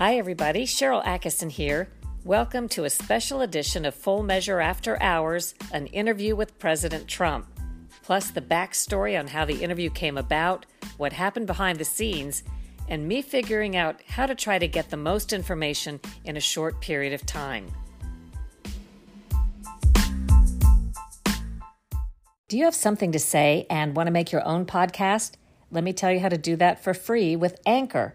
Hi, everybody. Sharyl Attkisson here. Welcome to a special edition of Full Measure After Hours, an interview with President Trump, plus the backstory on how the interview came about, what happened behind the scenes, and me figuring out how to try to get the most information in a short period of time. Do you have something to say and want to make your own podcast? Let me tell you how to do that for free with Anchor.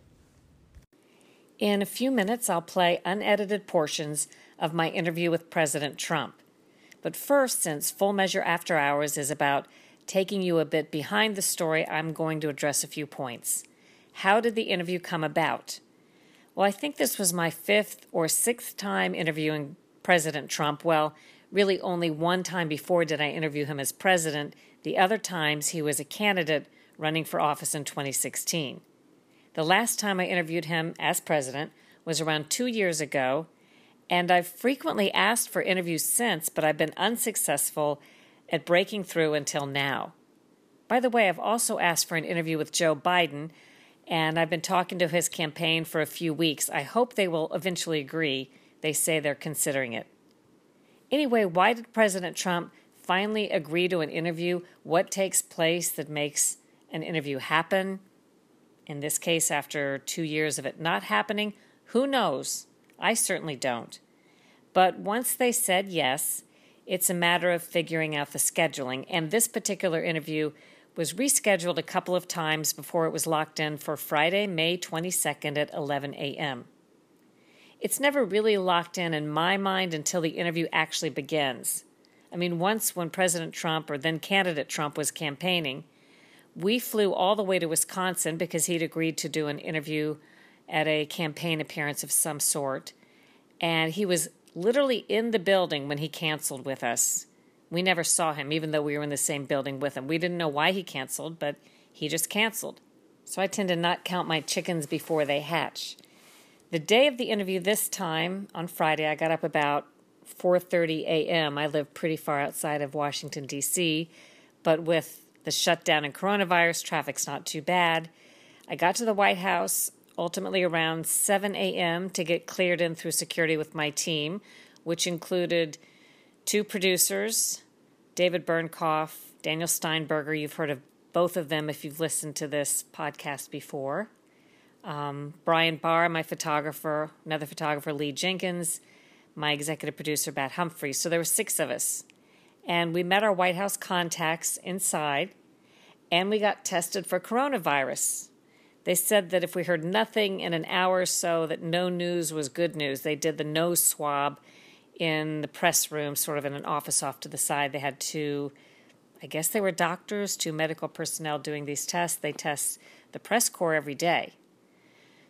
In a few minutes, I'll play unedited portions of my interview with President Trump. But first, since Full Measure After Hours is about taking you a bit behind the story, I'm going to address a few points. How did the interview come about? Well, I think this was my fifth or sixth time interviewing President Trump. Well, really only one time before did I interview him as president. The other times he was a candidate running for office in 2016. The last time I interviewed him as president was around two years ago, and I've frequently asked for interviews since, but I've been unsuccessful at breaking through until now. By the way, I've also asked for an interview with Joe Biden, and I've been talking to his campaign for a few weeks. I hope they will eventually agree. They say they're considering it. Anyway, why did President Trump finally agree to an interview? What takes place that makes an interview happen? In this case, after two years of it not happening, who knows? I certainly don't. But once they said yes, it's a matter of figuring out the scheduling. And this particular interview was rescheduled a couple of times before it was locked in for Friday, May 22nd at 11 a.m. It's never really locked in in my mind until the interview actually begins. I mean, once when President Trump, or then candidate Trump, was campaigning, we flew all the way to Wisconsin because he'd agreed to do an interview at a campaign appearance of some sort. And he was literally in the building when he canceled with us. We never saw him, even though we were in the same building with him. We didn't know why he canceled, but he just canceled. So I tend to not count my chickens before they hatch. The day of the interview this time, on Friday, I got up about 4:30 a.m. I live pretty far outside of Washington D.C., but with the shutdown and coronavirus, traffic's not too bad. I got to the White House ultimately around 7 a.m. to get cleared in through security with my team, which included two producers, David Bernkoff, Daniel Steinberger. You've heard of both of them if you've listened to this podcast before. Um, Brian Barr, my photographer, another photographer, Lee Jenkins, my executive producer, Bat Humphries. So there were six of us. And we met our White House contacts inside, and we got tested for coronavirus. They said that if we heard nothing in an hour or so, that no news was good news. They did the nose swab in the press room, sort of in an office off to the side. They had two, I guess they were doctors, two medical personnel doing these tests. They test the press corps every day.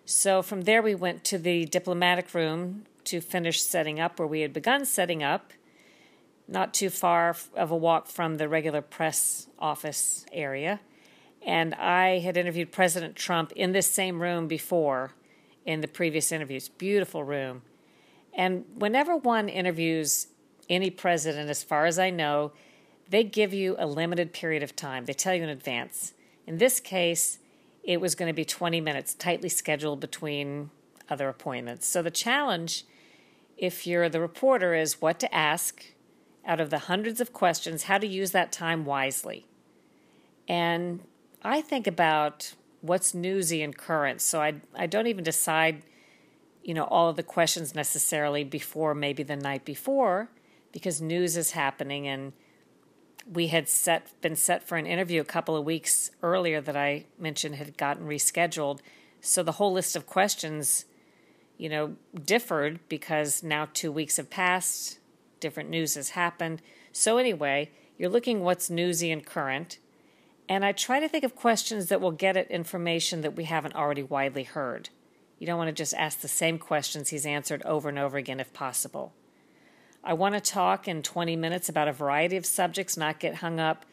So from there, we went to the diplomatic room to finish setting up where we had begun setting up, not too far of a walk from the regular press office area. And I had interviewed President Trump in this same room before in the previous interviews. Beautiful room. And whenever one interviews any president, as far as I know, they give you a limited period of time. They tell you in advance. In this case, it was going to be 20 minutes, tightly scheduled between other appointments. So the challenge, if you're the reporter, is what to ask out of the hundreds of questions, how to use that time wisely. And I think about what's newsy and current. So I I don't even decide, you know, all of the questions necessarily before maybe the night before, because news is happening and we had set been set for an interview a couple of weeks earlier that I mentioned had gotten rescheduled. So the whole list of questions, you know, differed because now two weeks have passed, different news has happened. So anyway, you're looking what's newsy and current. And I try to think of questions that will get at information that we haven't already widely heard. You don't want to just ask the same questions he's answered over and over again if possible. I want to talk in 20 minutes about a variety of subjects, not get hung up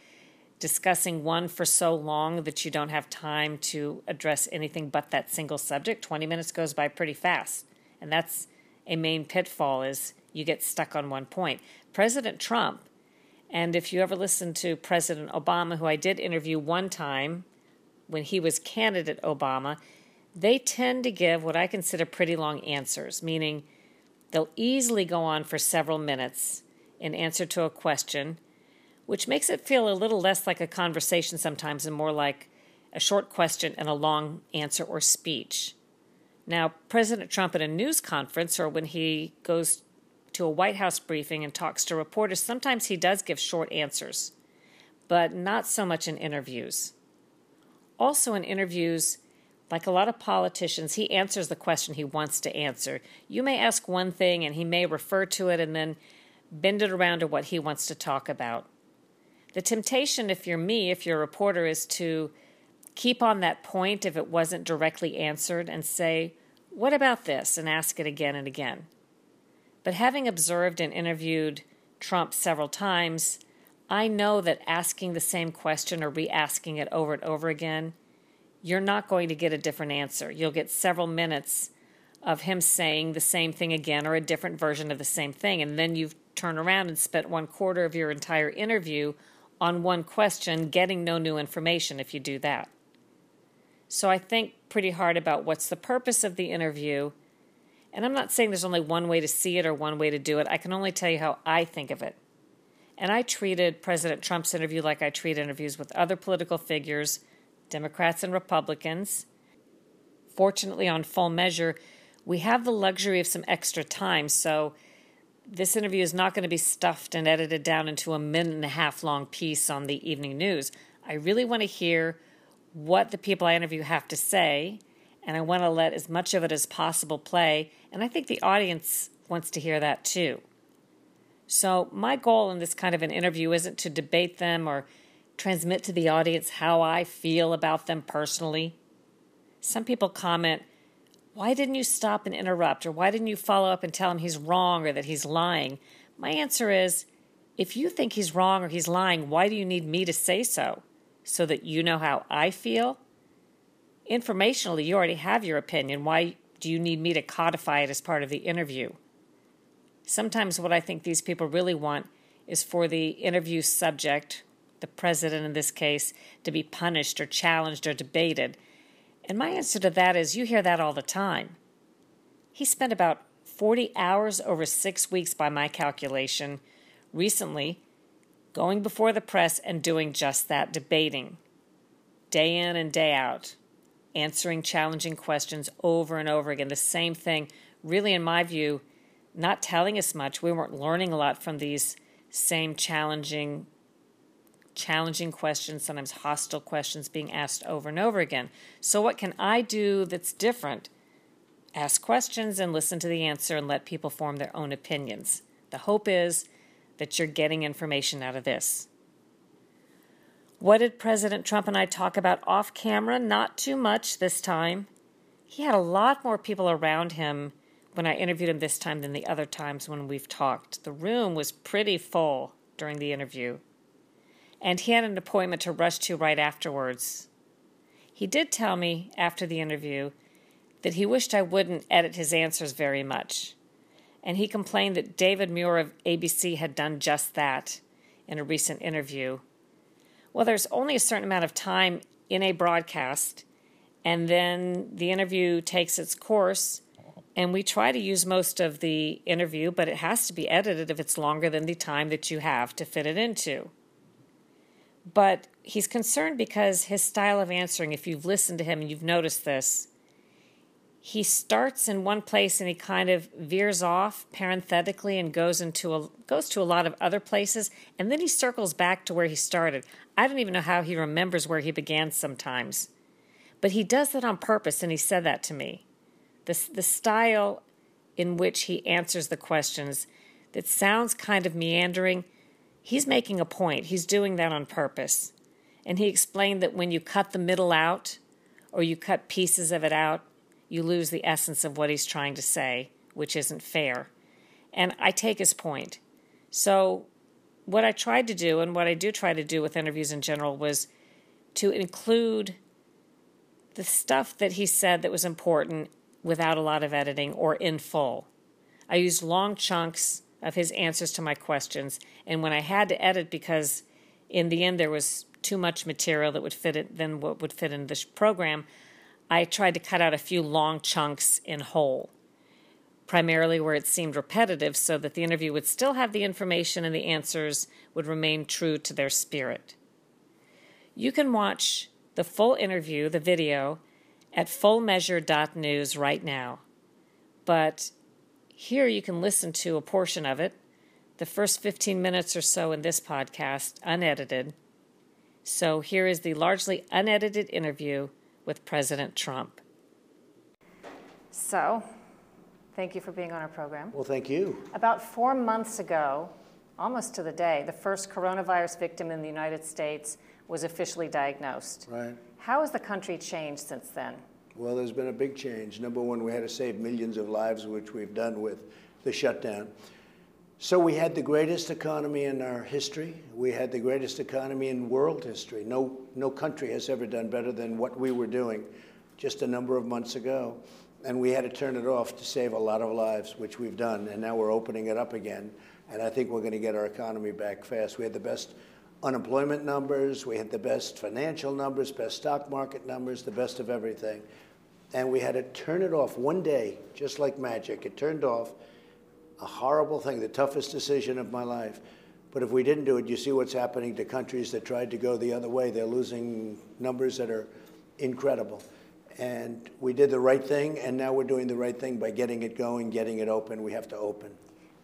discussing one for so long that you don't have time to address anything but that single subject. 20 minutes goes by pretty fast. And that's a main pitfall is you get stuck on one point. President Trump and if you ever listen to President Obama, who I did interview one time when he was candidate Obama, they tend to give what I consider pretty long answers, meaning they'll easily go on for several minutes in answer to a question, which makes it feel a little less like a conversation sometimes and more like a short question and a long answer or speech. Now, President Trump at a news conference or when he goes to a White House briefing and talks to reporters, sometimes he does give short answers, but not so much in interviews. Also, in interviews, like a lot of politicians, he answers the question he wants to answer. You may ask one thing and he may refer to it and then bend it around to what he wants to talk about. The temptation, if you're me, if you're a reporter, is to keep on that point if it wasn't directly answered and say, What about this? and ask it again and again. But having observed and interviewed Trump several times, I know that asking the same question or re asking it over and over again, you're not going to get a different answer. You'll get several minutes of him saying the same thing again or a different version of the same thing. And then you've turned around and spent one quarter of your entire interview on one question, getting no new information if you do that. So I think pretty hard about what's the purpose of the interview and I'm not saying there's only one way to see it or one way to do it. I can only tell you how I think of it. And I treated President Trump's interview like I treat interviews with other political figures, Democrats and Republicans. Fortunately, on full measure, we have the luxury of some extra time, so this interview is not going to be stuffed and edited down into a minute and a half long piece on the evening news. I really want to hear what the people I interview have to say and I want to let as much of it as possible play. And I think the audience wants to hear that too. So, my goal in this kind of an interview isn't to debate them or transmit to the audience how I feel about them personally. Some people comment, Why didn't you stop and interrupt? Or why didn't you follow up and tell him he's wrong or that he's lying? My answer is, if you think he's wrong or he's lying, why do you need me to say so? So that you know how I feel? Informationally, you already have your opinion. Why do you need me to codify it as part of the interview? Sometimes, what I think these people really want is for the interview subject, the president in this case, to be punished or challenged or debated. And my answer to that is you hear that all the time. He spent about 40 hours over six weeks, by my calculation, recently going before the press and doing just that debating, day in and day out answering challenging questions over and over again. The same thing, really, in my view, not telling us much. We weren't learning a lot from these same challenging challenging questions, sometimes hostile questions being asked over and over again. So, what can I do that's different? Ask questions and listen to the answer and let people form their own opinions. The hope is that you're getting information out of this. What did President Trump and I talk about off camera? Not too much this time. He had a lot more people around him when I interviewed him this time than the other times when we've talked. The room was pretty full during the interview. And he had an appointment to rush to right afterwards. He did tell me after the interview that he wished I wouldn't edit his answers very much. And he complained that David Muir of ABC had done just that in a recent interview well, there's only a certain amount of time in a broadcast, and then the interview takes its course. And we try to use most of the interview, but it has to be edited if it's longer than the time that you have to fit it into. But he's concerned because his style of answering, if you've listened to him and you've noticed this, he starts in one place and he kind of veers off parenthetically and goes into a goes to a lot of other places and then he circles back to where he started. I don't even know how he remembers where he began sometimes. But he does that on purpose and he said that to me. The the style in which he answers the questions that sounds kind of meandering, he's making a point. He's doing that on purpose. And he explained that when you cut the middle out or you cut pieces of it out, you lose the essence of what he's trying to say, which isn't fair. And I take his point. So, what I tried to do, and what I do try to do with interviews in general, was to include the stuff that he said that was important without a lot of editing or in full. I used long chunks of his answers to my questions, and when I had to edit because in the end there was too much material that would fit it than what would fit in this program, I tried to cut out a few long chunks in whole, primarily where it seemed repetitive, so that the interview would still have the information and the answers would remain true to their spirit. You can watch the full interview, the video, at fullmeasure.news right now. But here you can listen to a portion of it, the first 15 minutes or so in this podcast, unedited. So here is the largely unedited interview with President Trump. So, thank you for being on our program. Well, thank you. About four months ago, almost to the day, the first coronavirus victim in the United States was officially diagnosed. Right. How has the country changed since then? Well, there's been a big change. Number one, we had to save millions of lives, which we've done with the shutdown. So we had the greatest economy in our history. We had the greatest economy in world history. No, no country has ever done better than what we were doing just a number of months ago. And we had to turn it off to save a lot of lives, which we've done. And now we're opening it up again. And I think we're going to get our economy back fast. We had the best unemployment numbers, we had the best financial numbers, best stock market numbers, the best of everything. And we had to turn it off one day, just like magic. It turned off a horrible thing, the toughest decision of my life. But if we didn't do it, you see what's happening to countries that tried to go the other way. They're losing numbers that are incredible. And we did the right thing, and now we're doing the right thing by getting it going, getting it open. We have to open.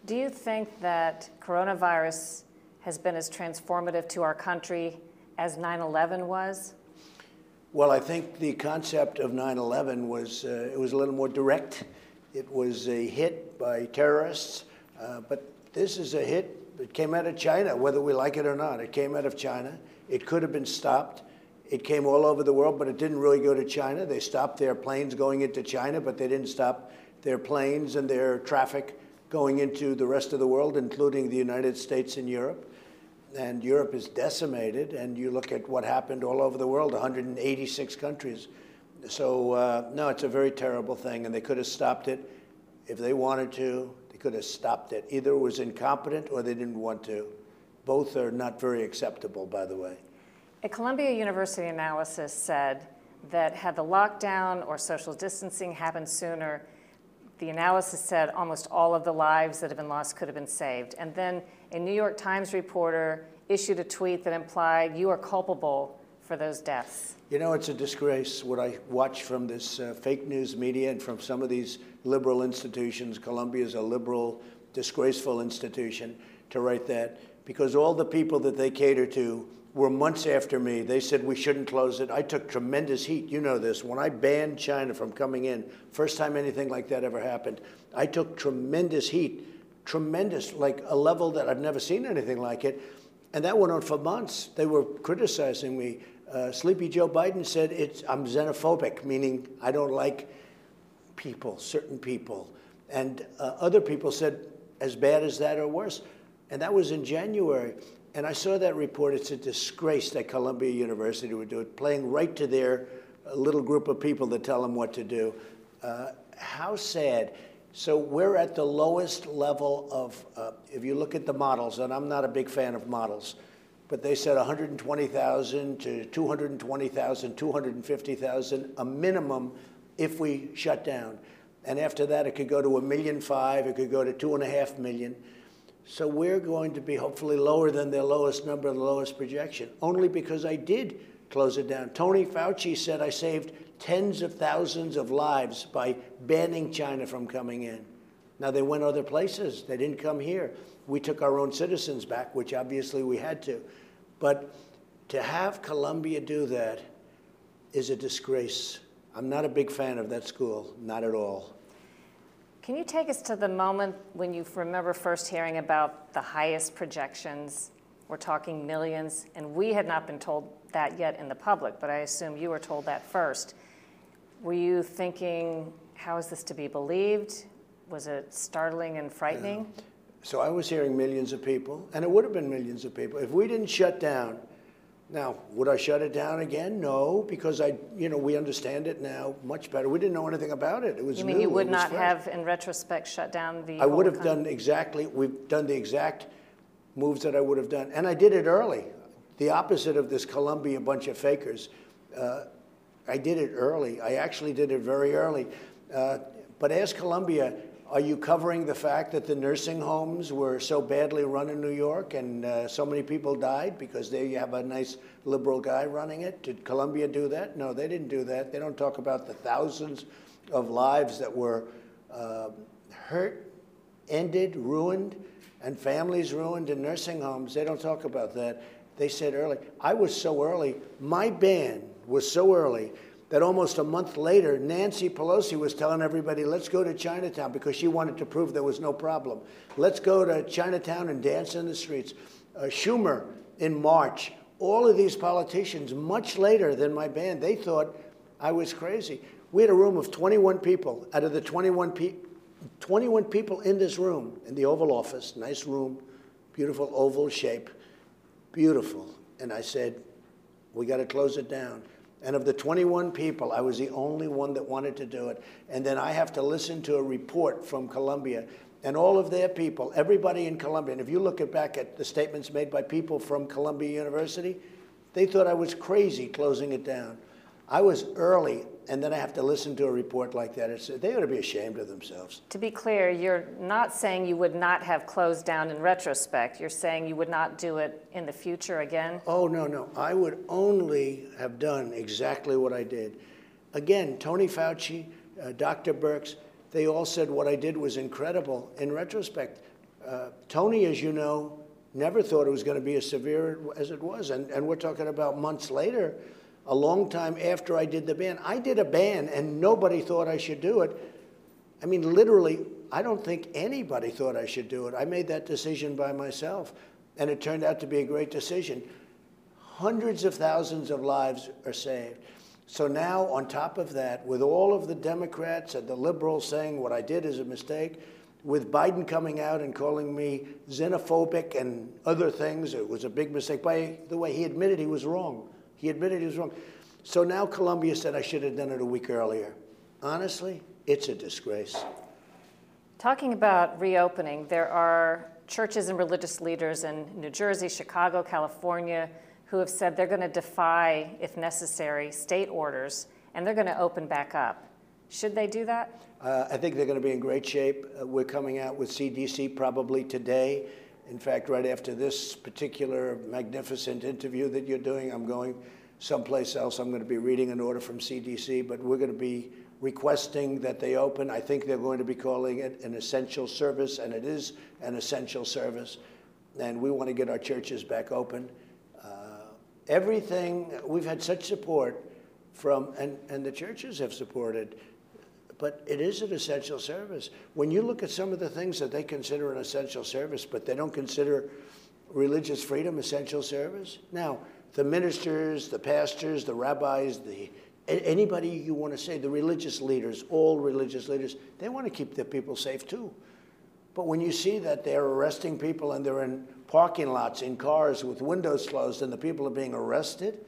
Do you think that coronavirus has been as transformative to our country as 9 11 was? Well, I think the concept of 9 11 was, uh, it was a little more direct. It was a hit by terrorists, uh, but this is a hit. It came out of China, whether we like it or not. It came out of China. It could have been stopped. It came all over the world, but it didn't really go to China. They stopped their planes going into China, but they didn't stop their planes and their traffic going into the rest of the world, including the United States and Europe. And Europe is decimated, and you look at what happened all over the world 186 countries so uh, no, it's a very terrible thing, and they could have stopped it if they wanted to. They could have stopped it. Either it was incompetent or they didn't want to. Both are not very acceptable, by the way. A Columbia University analysis said that had the lockdown or social distancing happened sooner, the analysis said almost all of the lives that have been lost could have been saved. And then a New York Times reporter issued a tweet that implied you are culpable for those deaths? You know, it's a disgrace what I watch from this uh, fake news media and from some of these liberal institutions. Columbia is a liberal, disgraceful institution to write that because all the people that they cater to were months after me. They said we shouldn't close it. I took tremendous heat. You know this. When I banned China from coming in, first time anything like that ever happened, I took tremendous heat, tremendous, like a level that I've never seen anything like it. And that went on for months. They were criticizing me uh, Sleepy Joe Biden said it's, I'm xenophobic, meaning I don't like people, certain people. And uh, other people said as bad as that or worse. And that was in January. And I saw that report. It's a disgrace that Columbia University would do it, playing right to their uh, little group of people that tell them what to do. Uh, how sad. So we're at the lowest level of, uh, if you look at the models, and I'm not a big fan of models, but they said 120,000 to 220,000, 250,000, a minimum if we shut down. And after that, it could go to a million five, it could go to two and a half million. So we're going to be hopefully lower than their lowest number, the lowest projection, only because I did close it down. Tony Fauci said I saved tens of thousands of lives by banning China from coming in. Now, they went other places, they didn't come here. We took our own citizens back, which obviously we had to. But to have Columbia do that is a disgrace. I'm not a big fan of that school, not at all. Can you take us to the moment when you remember first hearing about the highest projections? We're talking millions, and we had not been told that yet in the public, but I assume you were told that first. Were you thinking, how is this to be believed? Was it startling and frightening? Yeah. So I was hearing millions of people, and it would have been millions of people. If we didn't shut down, now, would I shut it down again? No, because I, you know, we understand it now much better. We didn't know anything about it. It was You mean new. you would It was not fresh. have, in retrospect, shut down the I would have economy? done exactly, we've done the exact moves that I would have done. And I did it early. The opposite of this Columbia bunch of fakers. Uh, I did it early. I actually did it very early. Uh, but ask Columbia, are you covering the fact that the nursing homes were so badly run in New York and uh, so many people died because there you have a nice liberal guy running it? Did Columbia do that? No, they didn't do that. They don't talk about the thousands of lives that were uh, hurt, ended, ruined, and families ruined in nursing homes. They don't talk about that. They said early. I was so early. My ban was so early that almost a month later, Nancy Pelosi was telling everybody, let's go to Chinatown because she wanted to prove there was no problem. Let's go to Chinatown and dance in the streets. Uh, Schumer in March. All of these politicians, much later than my band, they thought I was crazy. We had a room of 21 people. Out of the 21 people, 21 people in this room, in the Oval Office, nice room, beautiful oval shape, beautiful. And I said, we got to close it down. And of the 21 people, I was the only one that wanted to do it. And then I have to listen to a report from Columbia and all of their people, everybody in Columbia. And if you look at back at the statements made by people from Columbia University, they thought I was crazy closing it down. I was early, and then I have to listen to a report like that. It's, they ought to be ashamed of themselves. To be clear, you're not saying you would not have closed down in retrospect. You're saying you would not do it in the future again? Oh, no, no. I would only have done exactly what I did. Again, Tony Fauci, uh, Dr. Birx, they all said what I did was incredible. In retrospect, uh, Tony, as you know, never thought it was going to be as severe as it was. And, and we're talking about months later, a long time after I did the ban. I did a ban, and nobody thought I should do it. I mean, literally, I don't think anybody thought I should do it. I made that decision by myself, and it turned out to be a great decision. Hundreds of thousands of lives are saved. So now, on top of that, with all of the Democrats and the liberals saying what I did is a mistake, with Biden coming out and calling me xenophobic and other things, it was a big mistake. By the way, he admitted he was wrong. He admitted he was wrong. So now Columbia said I should have done it a week earlier. Honestly, it's a disgrace. Talking about reopening, there are churches and religious leaders in New Jersey, Chicago, California who have said they're going to defy, if necessary, state orders and they're going to open back up. Should they do that? Uh, I think they're going to be in great shape. Uh, we're coming out with CDC probably today. In fact, right after this particular magnificent interview that you're doing, I'm going someplace else. I'm going to be reading an order from CDC, but we're going to be requesting that they open. I think they're going to be calling it an essential service, and it is an essential service. And we want to get our churches back open. Uh, everything, we've had such support from, and, and the churches have supported but it is an essential service. When you look at some of the things that they consider an essential service, but they don't consider religious freedom essential service. Now, the ministers, the pastors, the rabbis, the anybody you want to say, the religious leaders, all religious leaders, they want to keep their people safe too. But when you see that they're arresting people and they're in parking lots in cars with windows closed and the people are being arrested,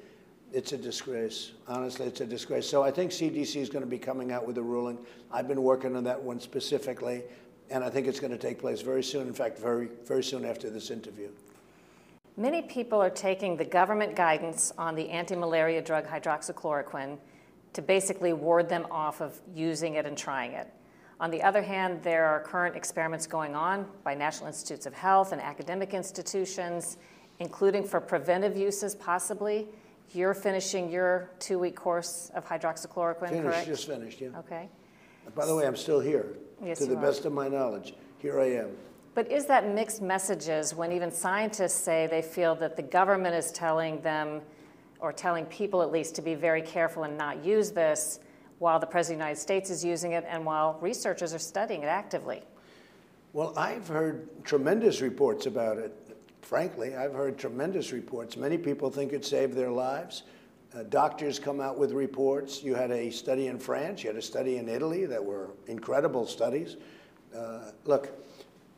it's a disgrace. Honestly, it's a disgrace. So I think CDC is going to be coming out with a ruling. I've been working on that one specifically, and I think it's going to take place very soon. In fact, very, very soon after this interview. Many people are taking the government guidance on the anti-malaria drug hydroxychloroquine to basically ward them off of using it and trying it. On the other hand, there are current experiments going on by National Institutes of Health and academic institutions, including for preventive uses possibly. You're finishing your two week course of hydroxychloroquine, finished, correct? Just finished, yeah. Okay. By the way, I'm still here. Yes, to the you are. best of my knowledge, here I am. But is that mixed messages when even scientists say they feel that the government is telling them, or telling people at least, to be very careful and not use this, while the President of the United States is using it and while researchers are studying it actively? Well, I've heard tremendous reports about it. Frankly, I've heard tremendous reports. Many people think it saved their lives. Uh, doctors come out with reports. You had a study in France, you had a study in Italy that were incredible studies. Uh, look,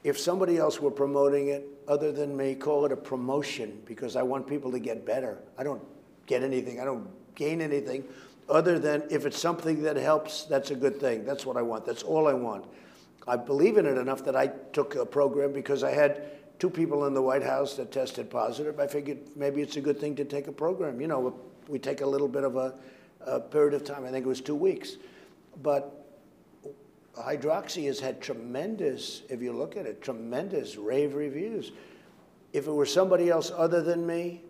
if somebody else were promoting it other than me, call it a promotion because I want people to get better. I don't get anything, I don't gain anything other than if it's something that helps, that's a good thing. That's what I want. That's all I want. I believe in it enough that I took a program because I had two people in the White House that tested positive. I figured maybe it's a good thing to take a program. You know, we take a little bit of a, a period of time. I think it was two weeks. But hydroxy has had tremendous, if you look at it, tremendous rave reviews. If it were somebody else other than me,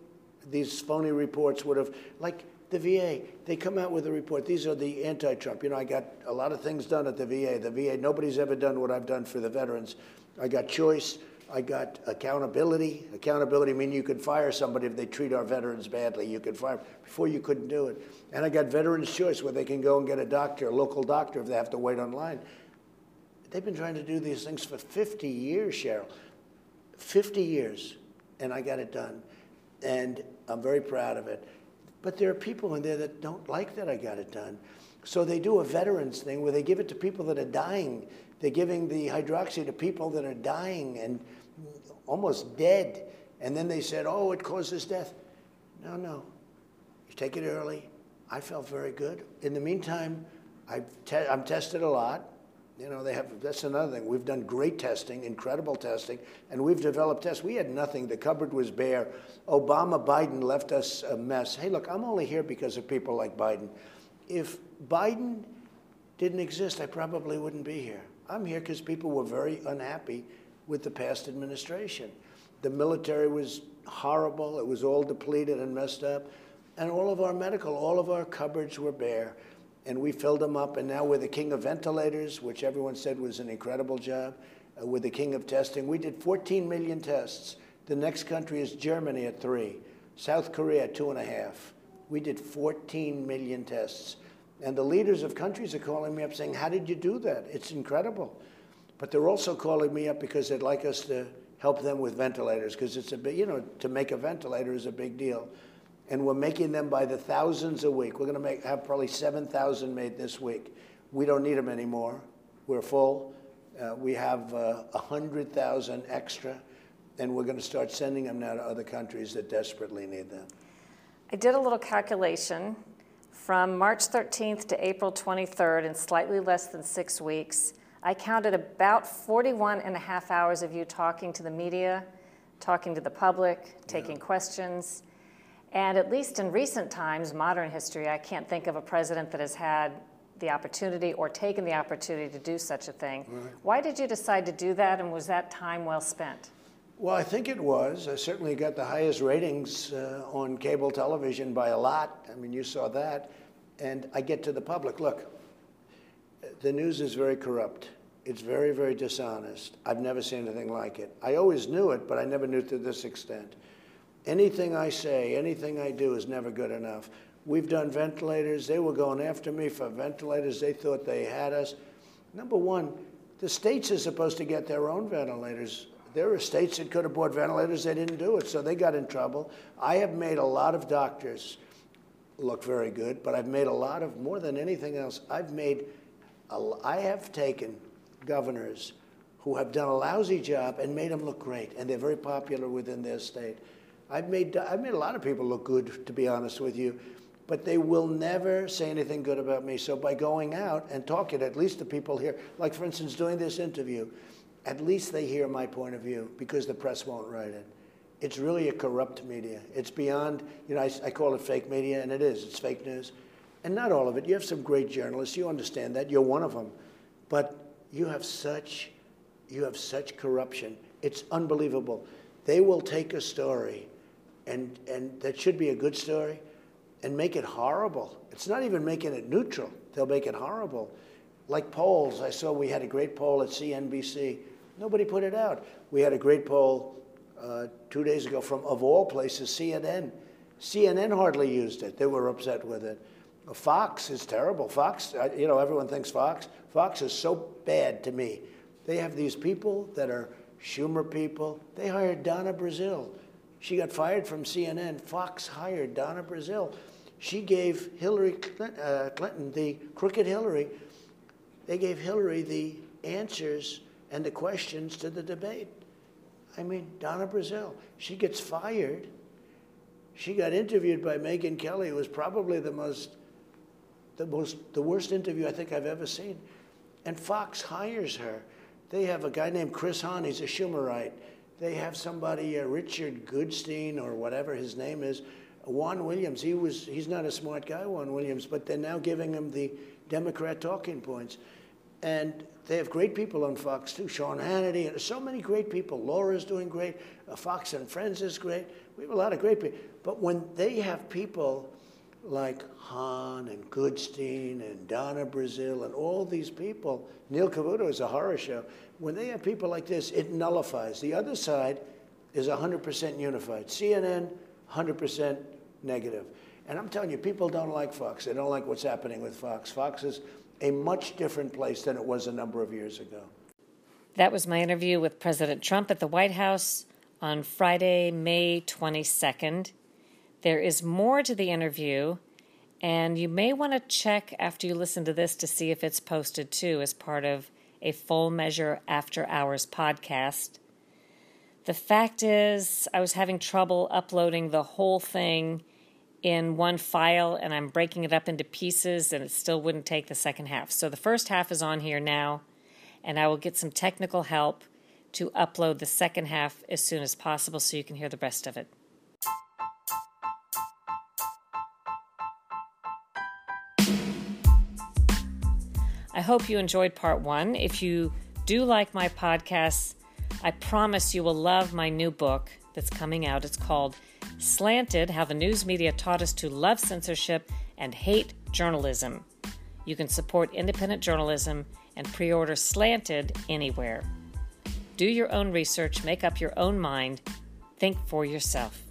these phony reports would have, like the VA, they come out with a report. These are the anti Trump. You know, I got a lot of things done at the VA. The VA, nobody's ever done what I've done for the veterans. I got choice. I got accountability. Accountability meaning you could fire somebody if they treat our veterans badly. You could fire before you couldn't do it. And I got veterans choice where they can go and get a doctor, a local doctor, if they have to wait online. They've been trying to do these things for 50 years, Sharyl. 50 years, and I got it done. And I'm very proud of it. But there are people in there that don't like that I got it done. So they do a veterans thing where they give it to people that are dying. They're giving the hydroxy to people that are dying and almost dead. And then they said, oh, it causes death. No, no. You take it early. I felt very good. In the meantime, I've te- I'm tested a lot. You know, they have, that's another thing. We've done great testing, incredible testing, and we've developed tests. We had nothing. The cupboard was bare. Obama, Biden left us a mess. Hey, look, I'm only here because of people like Biden. If Biden didn't exist, I probably wouldn't be here. I'm here because people were very unhappy with the past administration. The military was horrible. It was all depleted and messed up. And all of our medical, all of our cupboards were bare and we filled them up. And now we're the king of ventilators, which everyone said was an incredible job. Uh, we're the king of testing. We did 14 million tests. The next country is Germany at three, South Korea at two and a half. We did 14 million tests. And the leaders of countries are calling me up saying, How did you do that? It's incredible. But they're also calling me up because they'd like us to help them with ventilators because it's a big, you know, to make a ventilator is a big deal and we're making them by the thousands a week. We're going to make have probably 7,000 made this week. We don't need them anymore. We're full. Uh, we have uh, 100,000 extra, and we're going to start sending them now to other countries that desperately need them. I did a little calculation. From March 13th to April 23rd, in slightly less than six weeks, I counted about 41 and a half hours of you talking to the media, talking to the public, taking yeah. questions. And at least in recent times, modern history, I can't think of a president that has had the opportunity or taken the opportunity to do such a thing. Right. Why did you decide to do that, and was that time well spent? Well, I think it was. I certainly got the highest ratings uh, on cable television by a lot. I mean, you saw that. And I get to the public. Look, the news is very corrupt. It's very, very dishonest. I've never seen anything like it. I always knew it, but I never knew to this extent. Anything I say, anything I do is never good enough. We've done ventilators. They were going after me for ventilators. They thought they had us. Number one, the states are supposed to get their own ventilators. There are states that could have bought ventilators. They didn't do it, so they got in trouble. I have made a lot of doctors look very good, but I've made a lot of, more than anything else, I've made, a, I have taken governors who have done a lousy job and made them look great, and they're very popular within their state. I've made, I've made a lot of people look good, to be honest with you, but they will never say anything good about me. So by going out and talking, at least the people here, like for instance, doing this interview, at least they hear my point of view because the press won't write it. It's really a corrupt media. It's beyond, you know, I, I call it fake media, and it is. It's fake news. And not all of it. You have some great journalists. You understand that. You're one of them. But you have such, you have such corruption. It's unbelievable. They will take a story, and and that should be a good story, and make it horrible. It's not even making it neutral. They'll make it horrible. Like polls, I saw we had a great poll at CNBC. Nobody put it out. We had a great poll uh, two days ago from, of all places, CNN. CNN hardly used it. They were upset with it. Fox is terrible. Fox, uh, you know, everyone thinks Fox. Fox is so bad to me. They have these people that are Schumer people. They hired Donna Brazile. She got fired from CNN. Fox hired Donna Brazile. She gave Hillary Clinton, uh, Clinton, the crooked Hillary, they gave Hillary the answers and the questions to the debate. I mean, Donna Brazile, she gets fired. She got interviewed by Megyn Kelly. It was probably the most, the most, the worst interview I think I've ever seen. And Fox hires her. They have a guy named Chris Hahn. He's a Schumerite. They have somebody, uh, Richard Goodstein or whatever his name is, Juan Williams. He was, he's not a smart guy, Juan Williams, but they're now giving him the Democrat talking points. And they have great people on Fox too. Sean Hannity, and so many great people. Laura's doing great. Uh, Fox and Friends is great. We have a lot of great people. But when they have people like Hahn and Goodstein and Donna Brazile and all these people, Neil Cavuto is a horror show. When they have people like this, it nullifies. The other side is 100% unified. CNN, 100% negative. And I'm telling you, people don't like Fox. They don't like what's happening with Fox. Fox is a much different place than it was a number of years ago. That was my interview with President Trump at the White House on Friday, May 22nd. There is more to the interview, and you may want to check after you listen to this to see if it's posted too as part of a full measure after hours podcast. The fact is, I was having trouble uploading the whole thing in one file and I'm breaking it up into pieces and it still wouldn't take the second half. So the first half is on here now and I will get some technical help to upload the second half as soon as possible so you can hear the rest of it. I hope you enjoyed part one. If you do like my podcasts, I promise you will love my new book that's coming out. It's called Slanted How the News Media Taught Us to Love Censorship and Hate Journalism. You can support independent journalism and pre order Slanted anywhere. Do your own research, make up your own mind, think for yourself.